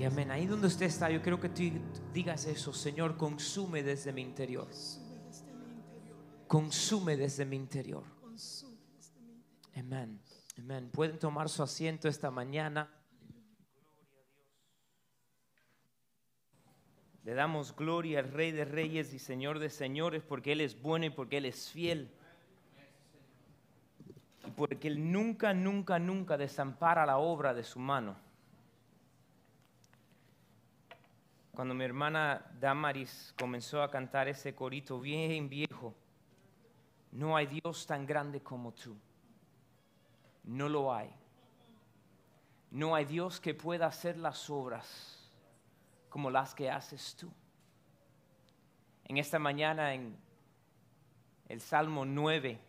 Y amén. Ahí donde usted está, yo quiero que tú digas eso, Señor, consume desde mi interior. Consume desde mi interior. Amén. Amén. Pueden tomar su asiento esta mañana. Le damos gloria al Rey de Reyes y Señor de Señores porque Él es bueno y porque Él es fiel. Y porque Él nunca, nunca, nunca desampara la obra de su mano. Cuando mi hermana Damaris comenzó a cantar ese corito bien viejo, no hay Dios tan grande como tú. No lo hay. No hay Dios que pueda hacer las obras como las que haces tú. En esta mañana en el Salmo 9,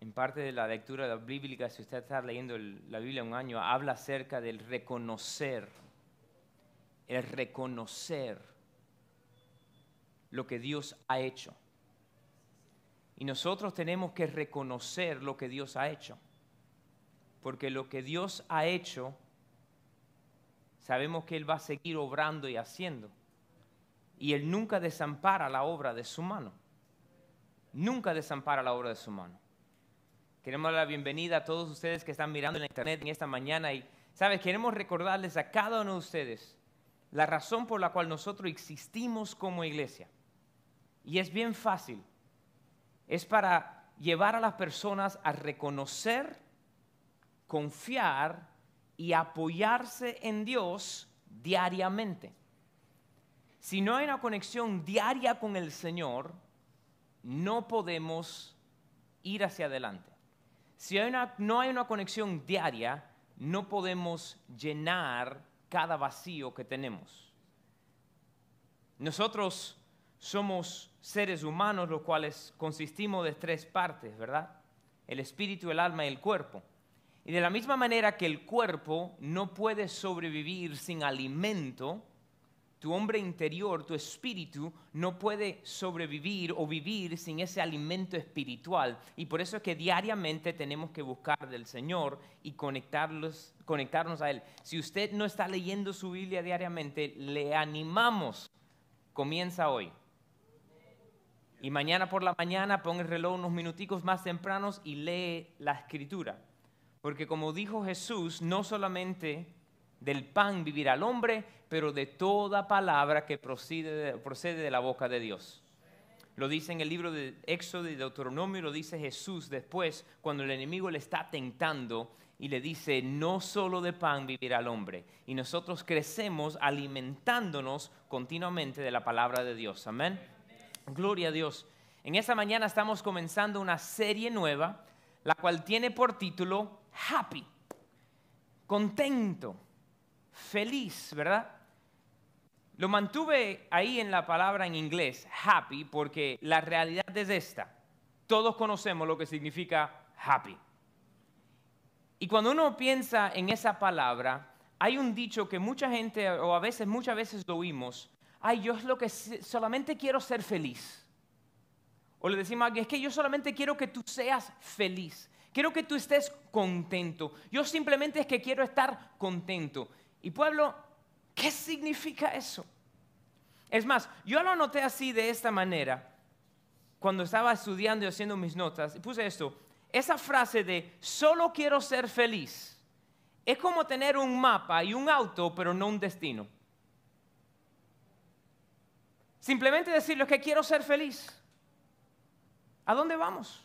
en parte de la lectura bíblica, si usted está leyendo la Biblia un año, habla acerca del reconocer, el reconocer lo que Dios ha hecho. Y nosotros tenemos que reconocer lo que Dios ha hecho. Porque lo que Dios ha hecho sabemos que Él va a seguir obrando y haciendo. Y Él nunca desampara la obra de su mano. Nunca desampara la obra de su mano. Queremos dar la bienvenida a todos ustedes que están mirando en la internet en esta mañana y, ¿sabes? Queremos recordarles a cada uno de ustedes la razón por la cual nosotros existimos como iglesia. Y es bien fácil. Es para llevar a las personas a reconocer, confiar y apoyarse en Dios diariamente. Si no hay una conexión diaria con el Señor, no podemos ir hacia adelante. Si no hay una conexión diaria, no podemos llenar cada vacío que tenemos. Nosotros somos seres humanos, los cuales consistimos de tres partes, ¿verdad? El espíritu, el alma y el cuerpo. Y de la misma manera que el cuerpo no puede sobrevivir sin alimento, tu hombre interior, tu espíritu, no puede sobrevivir o vivir sin ese alimento espiritual. Y por eso es que diariamente tenemos que buscar del Señor y conectarnos a Él. Si usted no está leyendo su Biblia diariamente, le animamos. Comienza hoy. Y mañana por la mañana pon el reloj unos minuticos más tempranos y lee la escritura. Porque como dijo Jesús, no solamente del pan vivirá el hombre, pero de toda palabra que procede, procede de la boca de Dios. Lo dice en el libro de Éxodo y Deuteronomio, lo dice Jesús después, cuando el enemigo le está tentando y le dice, no solo de pan vivirá el hombre. Y nosotros crecemos alimentándonos continuamente de la palabra de Dios. Amén. Gloria a Dios. En esta mañana estamos comenzando una serie nueva, la cual tiene por título happy, contento, feliz, ¿verdad? Lo mantuve ahí en la palabra en inglés, happy, porque la realidad es esta. Todos conocemos lo que significa happy. Y cuando uno piensa en esa palabra, hay un dicho que mucha gente, o a veces, muchas veces lo oímos, ay, yo es lo que solamente quiero ser feliz. O le decimos a alguien, es que yo solamente quiero que tú seas feliz. Quiero que tú estés contento. Yo simplemente es que quiero estar contento. Y pueblo, ¿qué significa eso? Es más, yo lo anoté así de esta manera cuando estaba estudiando y haciendo mis notas. Puse esto, esa frase de solo quiero ser feliz. Es como tener un mapa y un auto, pero no un destino. Simplemente decirle que quiero ser feliz. ¿A dónde vamos?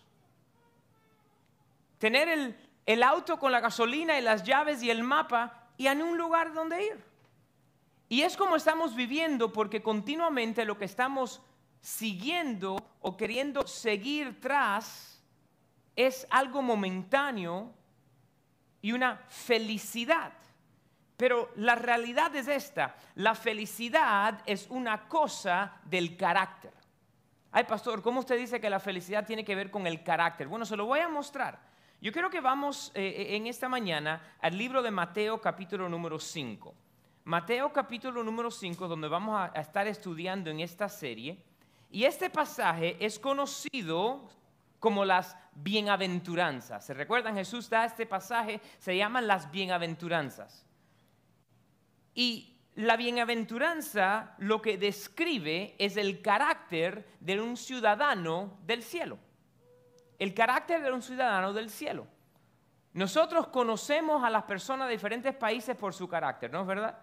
tener el, auto con la gasolina y las llaves y el mapa y en un lugar donde ir. Y es como estamos viviendo porque continuamente lo que estamos siguiendo o queriendo seguir tras es algo momentáneo y una felicidad. Pero la realidad es esta, la felicidad es una cosa del carácter. Ay, pastor, ¿cómo usted dice que la felicidad tiene que ver con el carácter? Bueno, se lo voy a mostrar. Yo quiero que vamos eh, eh, en esta mañana al libro de Mateo capítulo número 5. Mateo capítulo número 5, donde vamos a, estar estudiando en esta serie. Y este pasaje es conocido como las bienaventuranzas. ¿Se recuerdan? Jesús da este pasaje, se llaman las bienaventuranzas. Y la bienaventuranza lo que describe es el carácter de un ciudadano del cielo. El carácter de un ciudadano del cielo. Nosotros conocemos a las personas de diferentes países por su carácter, ¿no es verdad?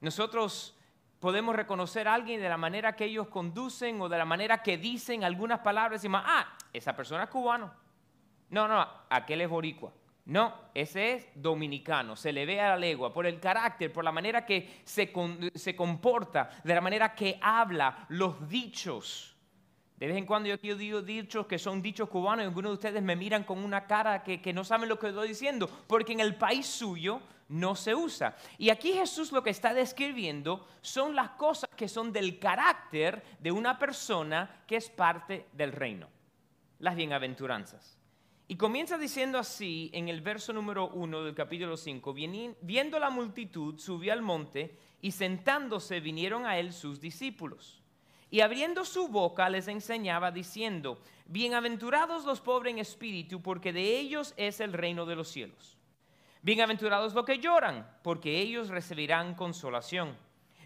Nosotros podemos reconocer a alguien de la manera que ellos conducen o de la manera que dicen algunas palabras y decimos, ah, esa persona es cubano. No, no, aquel es boricua. No, ese es dominicano, se le ve a la legua por el carácter, por la manera que se, se, comporta, de la manera que habla, los dichos. De vez en cuando yo digo dichos que son dichos cubanos y algunos de ustedes me miran con una cara que, que no saben lo que estoy diciendo, porque en el país suyo no se usa. Y aquí Jesús lo que está describiendo son las cosas que son del carácter de una persona que es parte del reino, las bienaventuranzas. Y comienza diciendo así en el verso número 1 del capítulo 5, viendo la multitud, subió al monte y sentándose vinieron a él sus discípulos. Y abriendo su boca les enseñaba diciendo, bienaventurados los pobres en espíritu, porque de ellos es el reino de los cielos. Bienaventurados los que lloran, porque ellos recibirán consolación.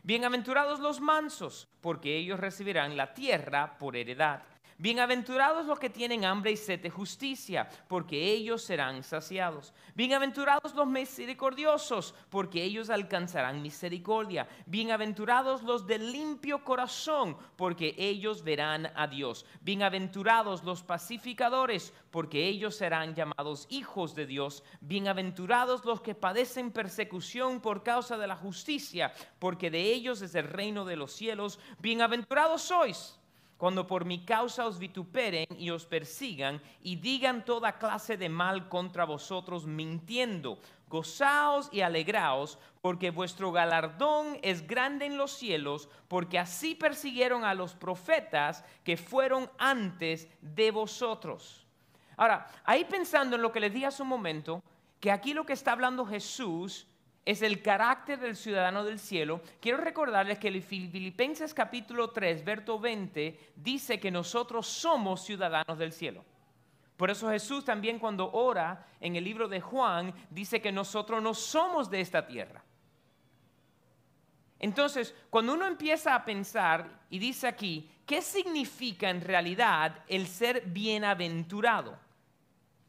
Bienaventurados los mansos, porque ellos recibirán la tierra por heredad. Bienaventurados los que tienen hambre y sed de justicia, porque ellos serán saciados. Bienaventurados los misericordiosos, porque ellos alcanzarán misericordia. Bienaventurados los de limpio corazón, porque ellos verán a Dios. Bienaventurados los pacificadores, porque ellos serán llamados hijos de Dios. Bienaventurados los que padecen persecución por causa de la justicia, porque de ellos es el reino de los cielos. Bienaventurados sois cuando por mi causa os vituperen y os persigan y digan toda clase de mal contra vosotros mintiendo. Gozaos y alegraos, porque vuestro galardón es grande en los cielos, porque así persiguieron a los profetas que fueron antes de vosotros. Ahora, ahí pensando en lo que les dije hace un momento, que aquí lo que está hablando Jesús es el carácter del ciudadano del cielo, quiero recordarles que el Filipenses capítulo 3, verso 20, dice que nosotros somos ciudadanos del cielo. Por eso Jesús también cuando ora en el libro de Juan dice que nosotros no somos de esta tierra. Entonces, cuando uno empieza a pensar y dice aquí, ¿qué significa en realidad el ser bienaventurado?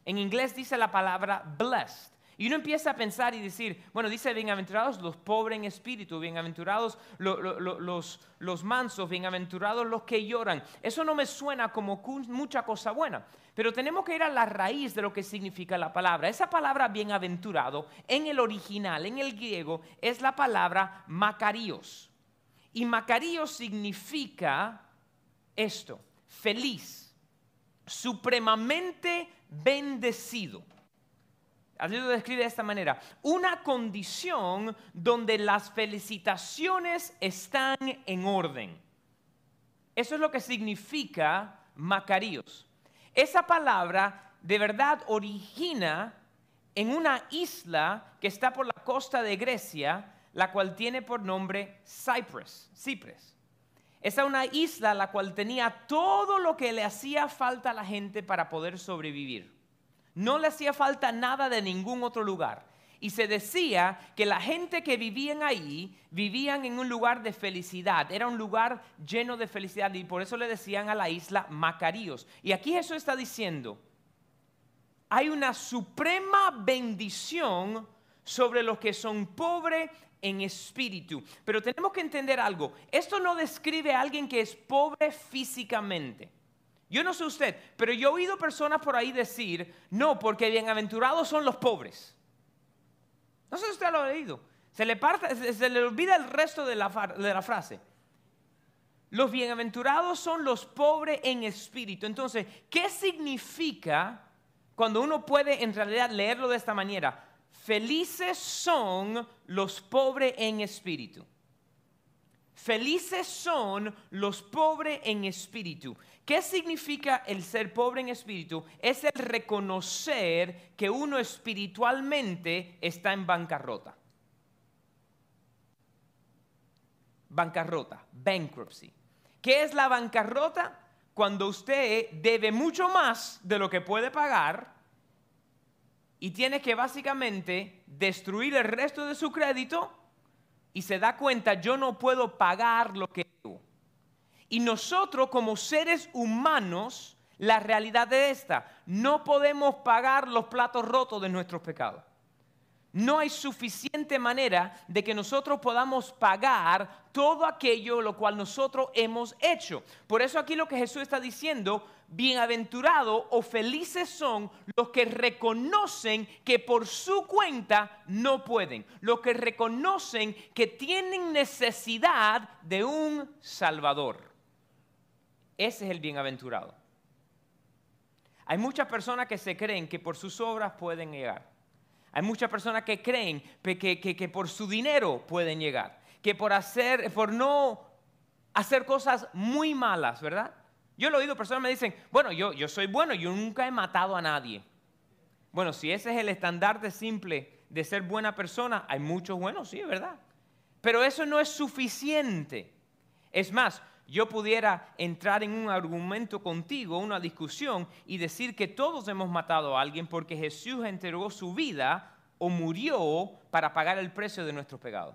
En inglés dice la palabra blessed. Y uno empieza a pensar y decir, bueno, dice, bienaventurados los pobres en espíritu, bienaventurados los, los mansos, bienaventurados los que lloran. Eso no me suena como mucha cosa buena, pero tenemos que ir a la raíz de lo que significa la palabra. Esa palabra bienaventurado en el original, en el griego, es la palabra macaríos. Y macaríos significa esto, feliz, supremamente bendecido. Así lo describe de esta manera. Una condición donde las felicitaciones están en orden. Eso es lo que significa Macaríos. Esa palabra de verdad origina en una isla que está por la costa de Grecia, la cual tiene por nombre Cyprus, Cyprus. Esa es una isla la cual tenía todo lo que le hacía falta a la gente para poder sobrevivir. No le hacía falta nada de ningún otro lugar. Y se decía que la gente que vivían ahí vivían en un lugar de felicidad. Era un lugar lleno de felicidad y por eso le decían a la isla Macaríos. Y aquí Jesús está diciendo, hay una suprema bendición sobre los que son pobres en espíritu. Pero tenemos que entender algo. Esto no describe a alguien que es pobre físicamente. Yo no sé usted, pero yo he oído personas por ahí decir, no, porque bienaventurados son los pobres. No sé si usted lo ha oído. Se le, se le olvida el resto de la, de la frase. Los bienaventurados son los pobres en espíritu. Entonces, ¿qué significa cuando uno puede en realidad leerlo de esta manera? Felices son los pobres en espíritu. Felices son los pobres en espíritu. ¿Qué significa el ser pobre en espíritu? Es el reconocer que uno espiritualmente está en bancarrota. Bancarrota, bankruptcy. ¿Qué es la bancarrota? Cuando usted debe mucho más de lo que puede pagar y tiene que básicamente destruir el resto de su crédito y se da cuenta, yo no puedo pagar lo que debo. Y nosotros como seres humanos, la realidad de esta, no podemos pagar los platos rotos de nuestros pecados. No hay suficiente manera de que nosotros podamos pagar todo aquello lo cual nosotros hemos hecho. Por eso aquí lo que Jesús está diciendo, bienaventurados o felices son los que reconocen que por su cuenta no pueden, los que reconocen que tienen necesidad de un Salvador. Ese es el bienaventurado. Hay muchas personas que se creen que por sus obras pueden llegar. Hay muchas personas que creen que, por su dinero pueden llegar, que por, hacer, por no hacer cosas muy malas, ¿verdad? Yo he oído personas me dicen, bueno, yo, yo soy bueno, yo nunca he matado a nadie. Bueno, si ese es el estandarte simple de ser buena persona, hay muchos buenos, sí, verdad. Pero eso no es suficiente. Es más, yo pudiera entrar en un argumento contigo, una discusión, y decir que todos hemos matado a alguien porque Jesús entregó su vida o murió para pagar el precio de nuestros pecados.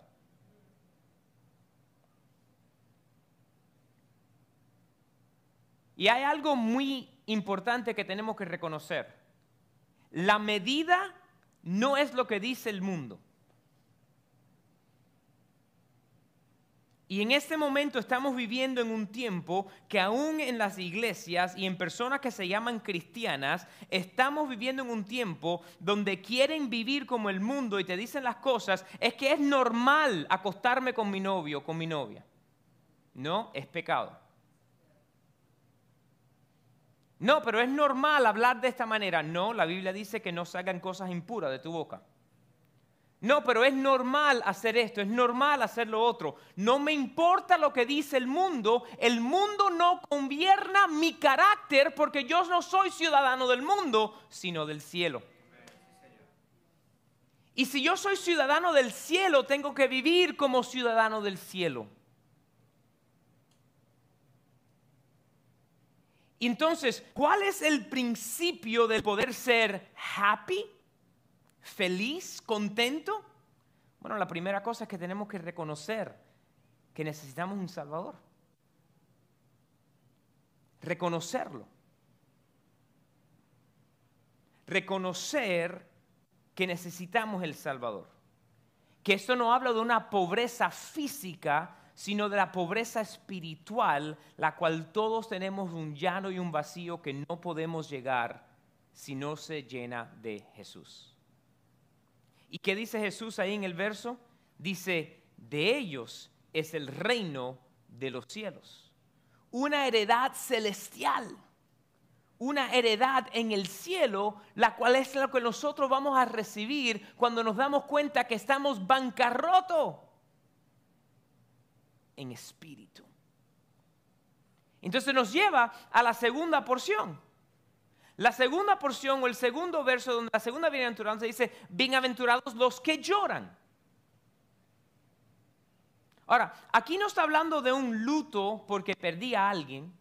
Y hay algo muy importante que tenemos que reconocer. La medida no es lo que dice el mundo. Y en este momento estamos viviendo en un tiempo que aún en las iglesias y en personas que se llaman cristianas, estamos viviendo en un tiempo donde quieren vivir como el mundo y te dicen las cosas, es que es normal acostarme con mi novio o con mi novia. No, es pecado. No, pero es normal hablar de esta manera. No, la Biblia dice que no salgan cosas impuras de tu boca. No, pero es normal hacer esto, es normal hacer lo otro. No me importa lo que dice el mundo, el mundo no convierna mi carácter porque yo no soy ciudadano del mundo, sino del cielo. Y si yo soy ciudadano del cielo, tengo que vivir como ciudadano del cielo. Entonces, ¿cuál es el principio del poder ser happy? Feliz, contento? Bueno, la primera cosa es que tenemos que reconocer que necesitamos un Salvador. Reconocerlo. Reconocer que necesitamos el Salvador. Que esto no habla de una pobreza física, sino de la pobreza espiritual, la cual todos tenemos un llano y un vacío que no podemos llegar si no se llena de Jesús. ¿Y qué dice Jesús ahí en el verso? Dice, de ellos es el reino de los cielos. Una heredad celestial. Una heredad en el cielo, la cual es lo que nosotros vamos a recibir cuando nos damos cuenta que estamos bancarrotos en espíritu. Entonces nos lleva a la segunda porción. La segunda porción o el segundo verso donde la segunda bienaventuranza dice, bienaventurados los que lloran. Ahora, aquí no está hablando de un luto porque perdí a alguien.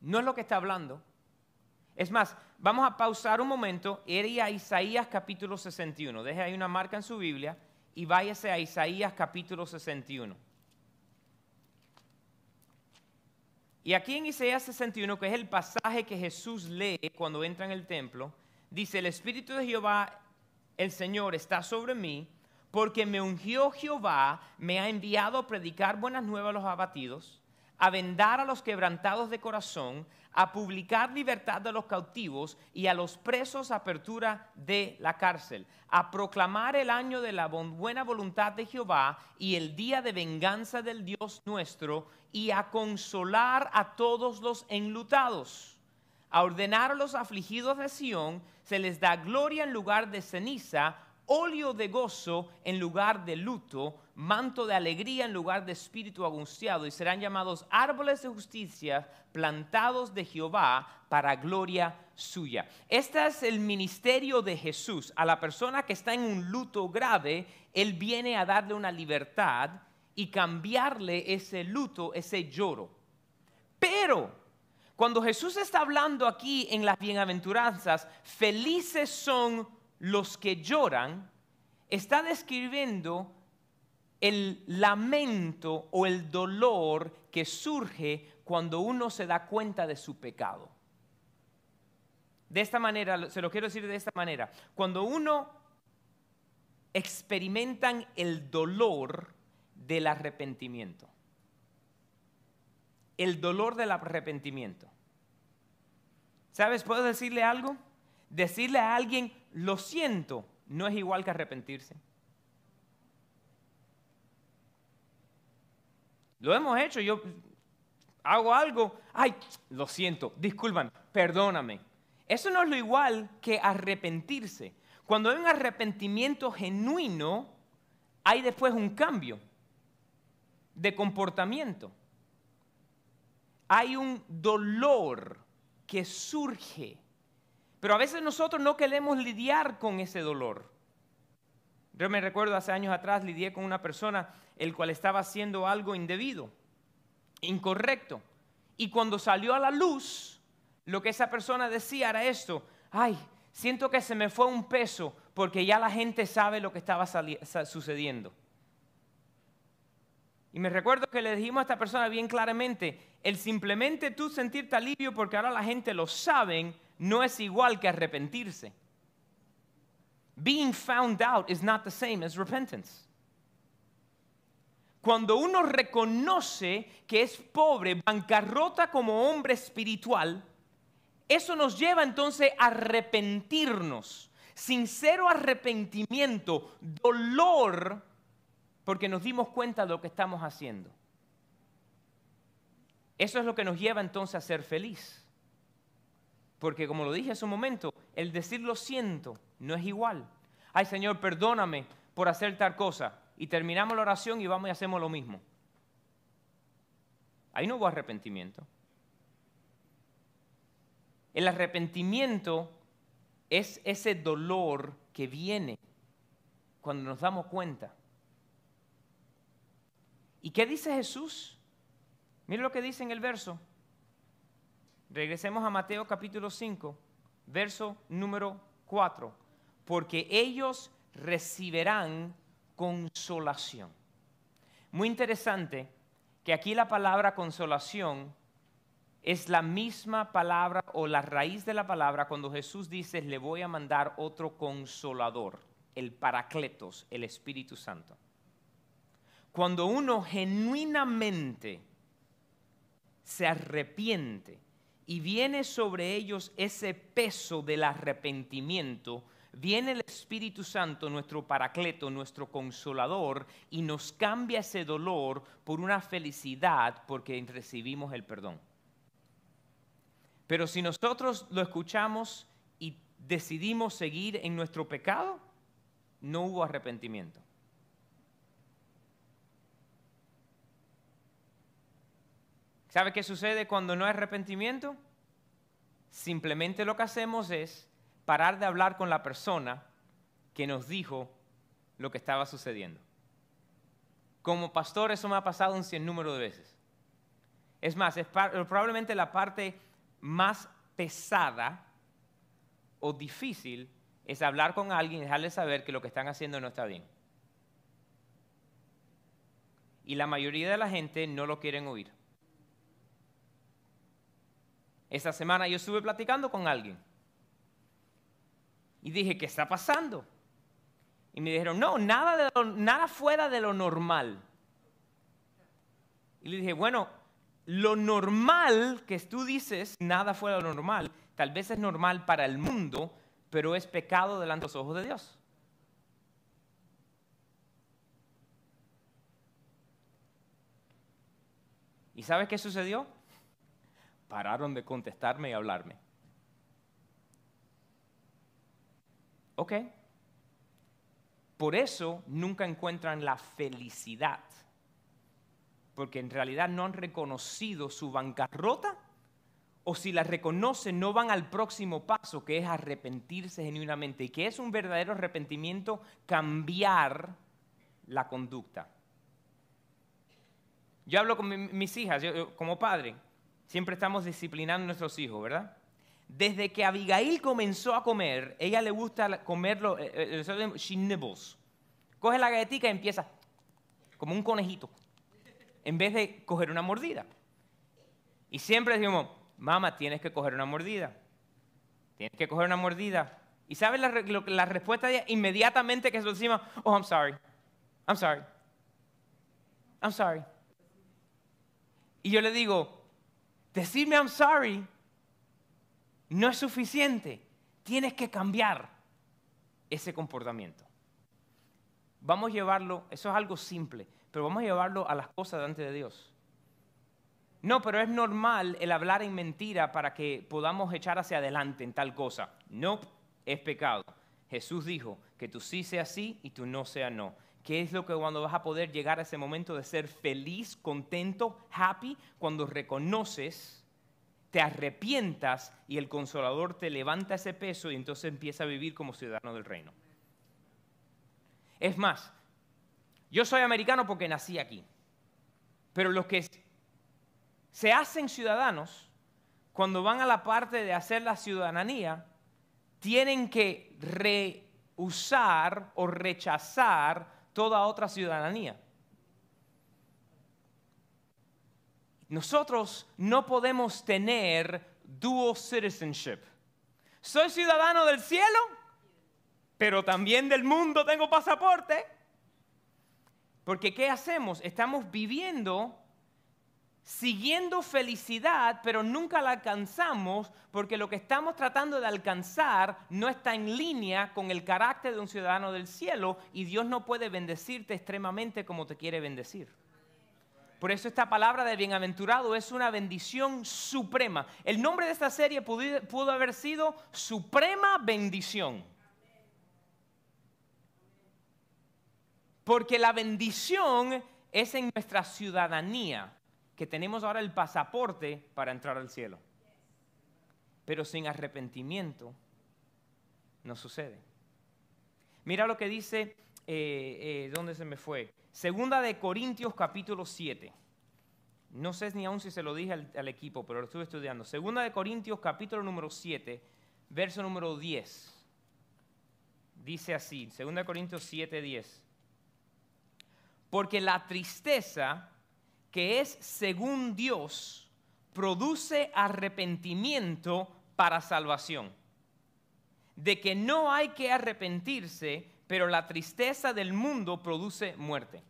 No es lo que está hablando. Es más, vamos a pausar un momento ir a Isaías capítulo 61. Deje ahí una marca en su Biblia y váyase a Isaías capítulo 61. Y aquí en Isaías 61, que es el pasaje que Jesús lee cuando entra en el templo, dice, el Espíritu de Jehová, el Señor, está sobre mí, porque me ungió Jehová, me ha enviado a predicar buenas nuevas a los abatidos, a vendar a los quebrantados de corazón, a publicar libertad de los cautivos y a los presos apertura de la cárcel, a proclamar el año de la buena voluntad de Jehová y el día de venganza del Dios nuestro y a consolar a todos los enlutados, a ordenar a los afligidos de Sión, se les da gloria en lugar de ceniza, óleo de gozo en lugar de luto, manto de alegría en lugar de espíritu angustiado, y serán llamados árboles de justicia plantados de Jehová para gloria suya. Este es el ministerio de Jesús. A la persona que está en un luto grave, Él viene a darle una libertad y cambiarle ese luto, ese lloro. Pero cuando Jesús está hablando aquí en las bienaventuranzas, felices son los que lloran, está describiendo el lamento o el dolor que surge cuando uno se da cuenta de su pecado. De esta manera, se lo quiero decir de esta manera, cuando uno experimentan el dolor del arrepentimiento. El dolor del arrepentimiento. ¿Sabes? ¿Puedo decirle algo? Decirle a alguien, lo siento, no es igual que arrepentirse. Lo hemos hecho, yo hago algo, ay, lo siento, disculpan, perdóname. Eso no es lo igual que arrepentirse. Cuando hay un arrepentimiento genuino, hay después un cambio de comportamiento. Hay un dolor que surge. Pero a veces nosotros no queremos lidiar con ese dolor. Yo me recuerdo hace años atrás lidié con una persona el cual estaba haciendo algo indebido, incorrecto. Y cuando salió a la luz, lo que esa persona decía era esto, ay, siento que se me fue un peso porque ya la gente sabe lo que estaba sucediendo. Y me recuerdo que le dijimos a esta persona bien claramente, el simplemente tú sentirte alivio porque ahora la gente lo sabe, no es igual que arrepentirse. Being found out is not the same as repentance. Cuando uno reconoce que es pobre, bancarrota como hombre espiritual, eso nos lleva entonces a arrepentirnos. Sincero arrepentimiento, dolor, porque nos dimos cuenta de lo que estamos haciendo. Eso es lo que nos lleva entonces a ser feliz. Porque como lo dije hace un momento, el decir lo siento no es igual. Ay Señor, perdóname por hacer tal cosa. Y terminamos la oración y vamos y hacemos lo mismo. Ahí no hubo arrepentimiento. El arrepentimiento es ese dolor que viene cuando nos damos cuenta. ¿Y qué dice Jesús? Mire lo que dice en el verso. Regresemos a Mateo capítulo 5, verso número 4. Porque ellos recibirán consolación. Muy interesante que aquí la palabra consolación es la misma palabra o la raíz de la palabra cuando Jesús dice, le voy a mandar otro consolador, el Paracletos, el Espíritu Santo. Cuando uno genuinamente se arrepiente y viene sobre ellos ese peso del arrepentimiento, viene el Espíritu Santo, nuestro paracleto, nuestro consolador, y nos cambia ese dolor por una felicidad porque recibimos el perdón. Pero si nosotros lo escuchamos y decidimos seguir en nuestro pecado, no hubo arrepentimiento. ¿Sabe qué sucede cuando no hay arrepentimiento? Simplemente lo que hacemos es parar de hablar con la persona que nos dijo lo que estaba sucediendo. Como pastor eso me ha pasado un cien número de veces. Es más, probablemente la parte más pesada o difícil es hablar con alguien y dejarle saber que lo que están haciendo no está bien. Y la mayoría de la gente no lo quieren oír. Esta semana yo estuve platicando con alguien y dije, ¿qué está pasando? Y me dijeron, no, nada, nada fuera de lo normal. Y le dije, bueno, lo normal que tú dices, nada fuera de lo normal, tal vez es normal para el mundo, pero es pecado delante de los ojos de Dios. ¿Y sabes qué sucedió? Pararon de contestarme y hablarme. Ok. Por eso nunca encuentran la felicidad porque en realidad no han reconocido su bancarrota o si la reconocen no van al próximo paso que es arrepentirse genuinamente y que es un verdadero arrepentimiento cambiar la conducta. Yo hablo con mis hijas, como padre, siempre estamos disciplinando a nuestros hijos, ¿verdad? Desde que Abigail comenzó a comer, ella le gusta comerlo, eh, eh, she nibbles. Coge la galletita y empieza como un conejito, en vez de coger una mordida. Y siempre decimos, mamá, tienes que coger una mordida. Tienes que coger una mordida. ¿Y sabes la, respuesta inmediatamente que se lo decimos? Oh, I'm sorry. I'm sorry. I'm sorry. Y yo le digo, decirme I'm sorry no es suficiente. Tienes que cambiar ese comportamiento. Vamos a llevarlo, eso es algo simple, pero vamos a llevarlo a las cosas delante de Dios. No, pero es normal el hablar en mentira para que podamos echar hacia adelante en tal cosa. No, es pecado. Jesús dijo que tú sí seas sí y tú no seas no. ¿Qué es lo que cuando vas a poder llegar a ese momento de ser feliz, contento, happy? Cuando reconoces, te arrepientas y el consolador te levanta ese peso y entonces empieza a vivir como ciudadano del reino. Es más, yo soy americano porque nací aquí, pero los que se hacen ciudadanos, cuando van a la parte de hacer la ciudadanía, tienen que rehusar o rechazar toda otra ciudadanía. Nosotros no podemos tener dual citizenship. Soy ciudadano del cielo, pero también del mundo tengo pasaporte. Porque ¿qué hacemos? Estamos viviendo siguiendo felicidad, pero nunca la alcanzamos porque lo que estamos tratando de alcanzar no está en línea con el carácter de un ciudadano del cielo y Dios no puede bendecirte extremadamente como te quiere bendecir. Por eso esta palabra de bienaventurado es una bendición suprema. El nombre de esta serie pudo, haber sido Suprema Bendición. Porque la bendición es en nuestra ciudadanía que tenemos ahora el pasaporte para entrar al cielo. Pero sin arrepentimiento no sucede. Mira lo que dice, eh, eh, ¿dónde se me fue? Segunda de Corintios capítulo 7. No sé ni aún si se lo dije al, equipo, pero lo estuve estudiando. Segunda de Corintios capítulo número 7, verso número 10. Dice así, Segunda de Corintios 7, 10. Porque la tristeza que es según Dios, produce arrepentimiento para salvación. De que no hay que arrepentirse, pero la tristeza del mundo produce muerte.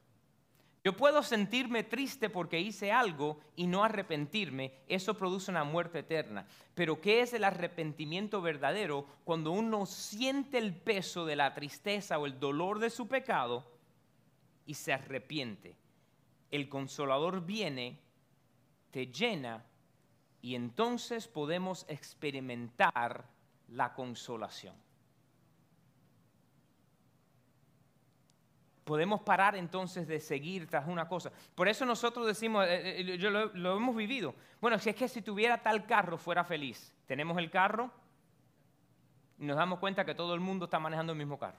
Yo puedo sentirme triste porque hice algo y no arrepentirme, eso produce una muerte eterna. Pero ¿qué es el arrepentimiento verdadero? Cuando uno siente el peso de la tristeza o el dolor de su pecado y se arrepiente el consolador viene, te llena y entonces podemos experimentar la consolación. Podemos parar entonces de seguir tras una cosa. Por eso nosotros decimos, eh, eh, yo lo, lo hemos vivido. Bueno, si es que si tuviera tal carro fuera feliz. Tenemos el carro y nos damos cuenta que todo el mundo está manejando el mismo carro.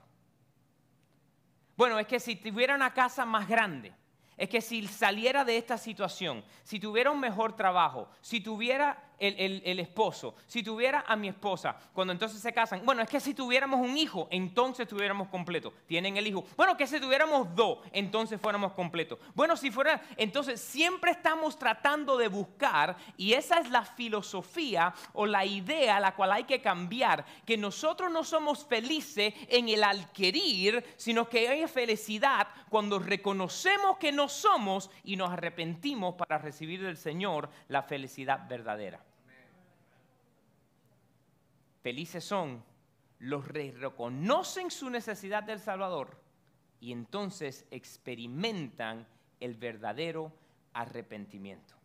Bueno, es que si tuviera una casa más grande, es que si saliera de esta situación, si tuviera un mejor trabajo, si tuviera el, esposo, si tuviera a mi esposa, cuando entonces se casan, bueno, es que si tuviéramos un hijo, entonces tuviéramos completo. Tienen el hijo. Bueno, que si tuviéramos dos, entonces fuéramos completos. Bueno, si fuera, entonces siempre estamos tratando de buscar, y esa es la filosofía o la idea a la cual hay que cambiar, que nosotros no somos felices en el adquirir, sino que hay felicidad cuando reconocemos que no somos y nos arrepentimos para recibir del Señor la felicidad verdadera. Felices son los que reconocen su necesidad del Salvador y entonces experimentan el verdadero arrepentimiento.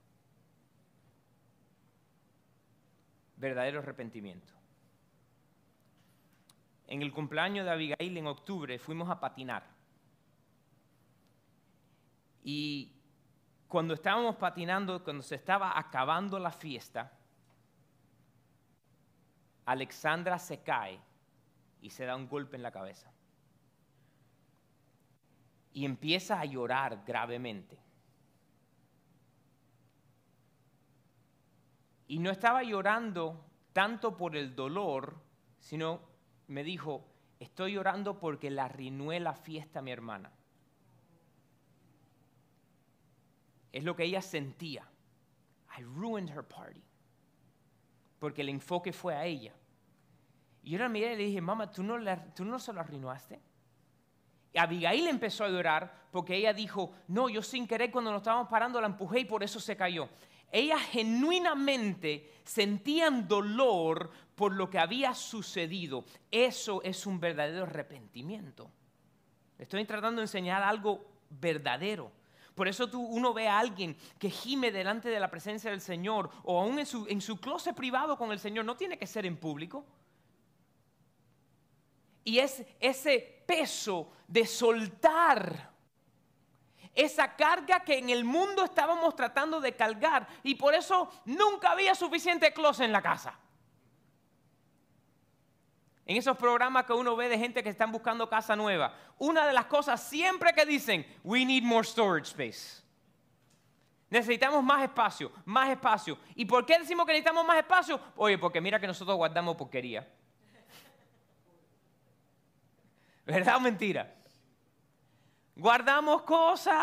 Verdadero arrepentimiento. En el cumpleaños de Abigail en octubre fuimos a patinar. Y cuando estábamos patinando, cuando se estaba acabando la fiesta, Alexandra se cae y se da un golpe en la cabeza. Y empieza a llorar gravemente. Y no estaba llorando tanto por el dolor, sino me dijo, estoy llorando porque la arruiné la fiesta a mi hermana. es lo que ella sentía. I ruined her party. Porque el enfoque fue a ella. Y yo la miré y le dije, mamá, ¿tú no, ¿tú no se lo arruinaste? Abigail empezó a llorar porque ella dijo, no, yo sin querer cuando nos estábamos parando la empujé y por eso se cayó. Ellas genuinamente sentían dolor por lo que había sucedido. Eso es un verdadero arrepentimiento. Estoy tratando de enseñar algo verdadero. Por eso tú, uno ve a alguien que gime delante de la presencia del Señor o aún en su, en su closet privado con el Señor. No tiene que ser en público. Y es ese peso de soltar esa carga que en el mundo estábamos tratando de cargar y por eso nunca había suficiente closet en la casa. En esos programas que uno ve de gente que están buscando casa nueva, una de las cosas siempre que dicen, we need more storage space. Necesitamos más espacio, más espacio. ¿Y por qué decimos que necesitamos más espacio? Oye, porque mira que nosotros guardamos porquería. ¿Verdad o mentira? Guardamos cosas.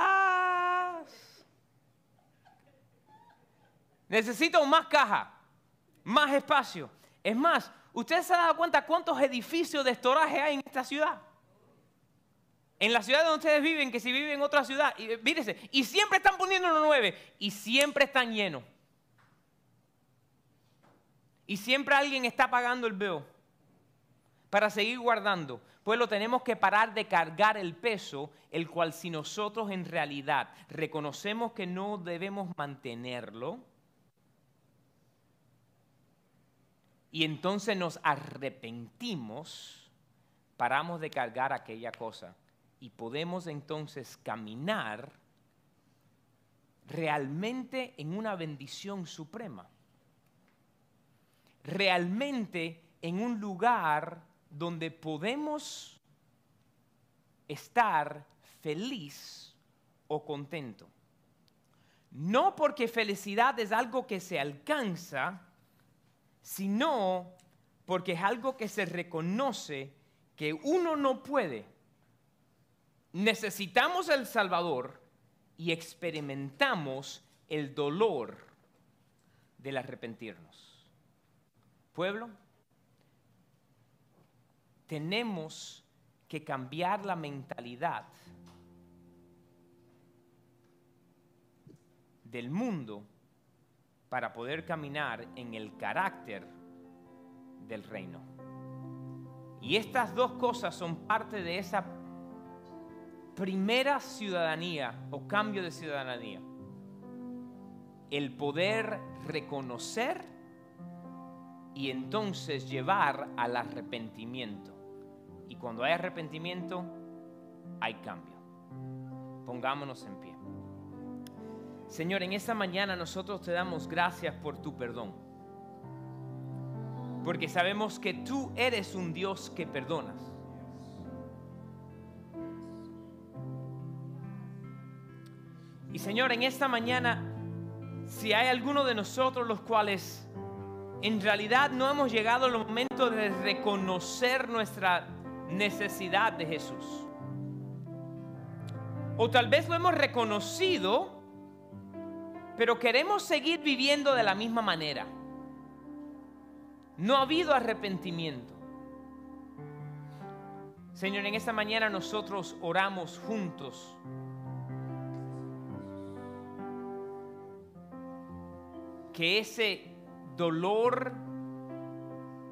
Necesito más caja, más espacio. Es más, ¿Usted se ha dado cuenta cuántos edificios de estoraje hay en esta ciudad? En la ciudad donde ustedes viven, que si viven en otra ciudad, y, y siempre están poniendo uno nueve, y siempre están llenos. Y siempre alguien está pagando el veo para seguir guardando. Pues lo tenemos que parar de cargar el peso, el cual si nosotros en realidad reconocemos que no debemos mantenerlo, y entonces nos arrepentimos, paramos de cargar aquella cosa y podemos entonces caminar realmente en una bendición suprema, realmente en un lugar donde podemos estar feliz o contento. No porque felicidad es algo que se alcanza, sino porque es algo que se reconoce que uno no puede. Necesitamos el Salvador y experimentamos el dolor del arrepentirnos. Pueblo, tenemos que cambiar la mentalidad del mundo para poder caminar en el carácter del reino. Y estas dos cosas son parte de esa primera ciudadanía o cambio de ciudadanía. El poder reconocer y entonces llevar al arrepentimiento. Y cuando hay arrepentimiento, hay cambio. Pongámonos en pie. Señor, en esta mañana nosotros te damos gracias por tu perdón. Porque sabemos que tú eres un Dios que perdonas. Y Señor, en esta mañana, si hay alguno de nosotros los cuales en realidad no hemos llegado al momento de reconocer nuestra necesidad de Jesús, o tal vez lo hemos reconocido, pero queremos seguir viviendo de la misma manera. No ha habido arrepentimiento. Señor, en esta mañana nosotros oramos juntos. Que ese dolor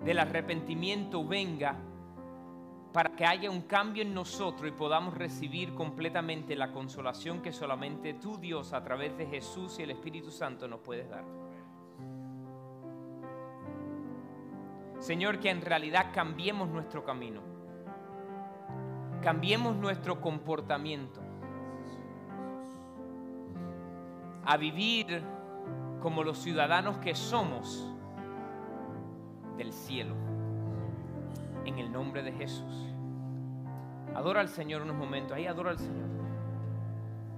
del arrepentimiento venga para que haya un cambio en nosotros y podamos recibir completamente la consolación que solamente tú, Dios, a través de Jesús y el Espíritu Santo nos puedes dar. Señor, que en realidad cambiemos nuestro camino, cambiemos nuestro comportamiento, a vivir como los ciudadanos que somos del cielo en el nombre de Jesús. Adora al Señor unos momentos, ahí adora al Señor.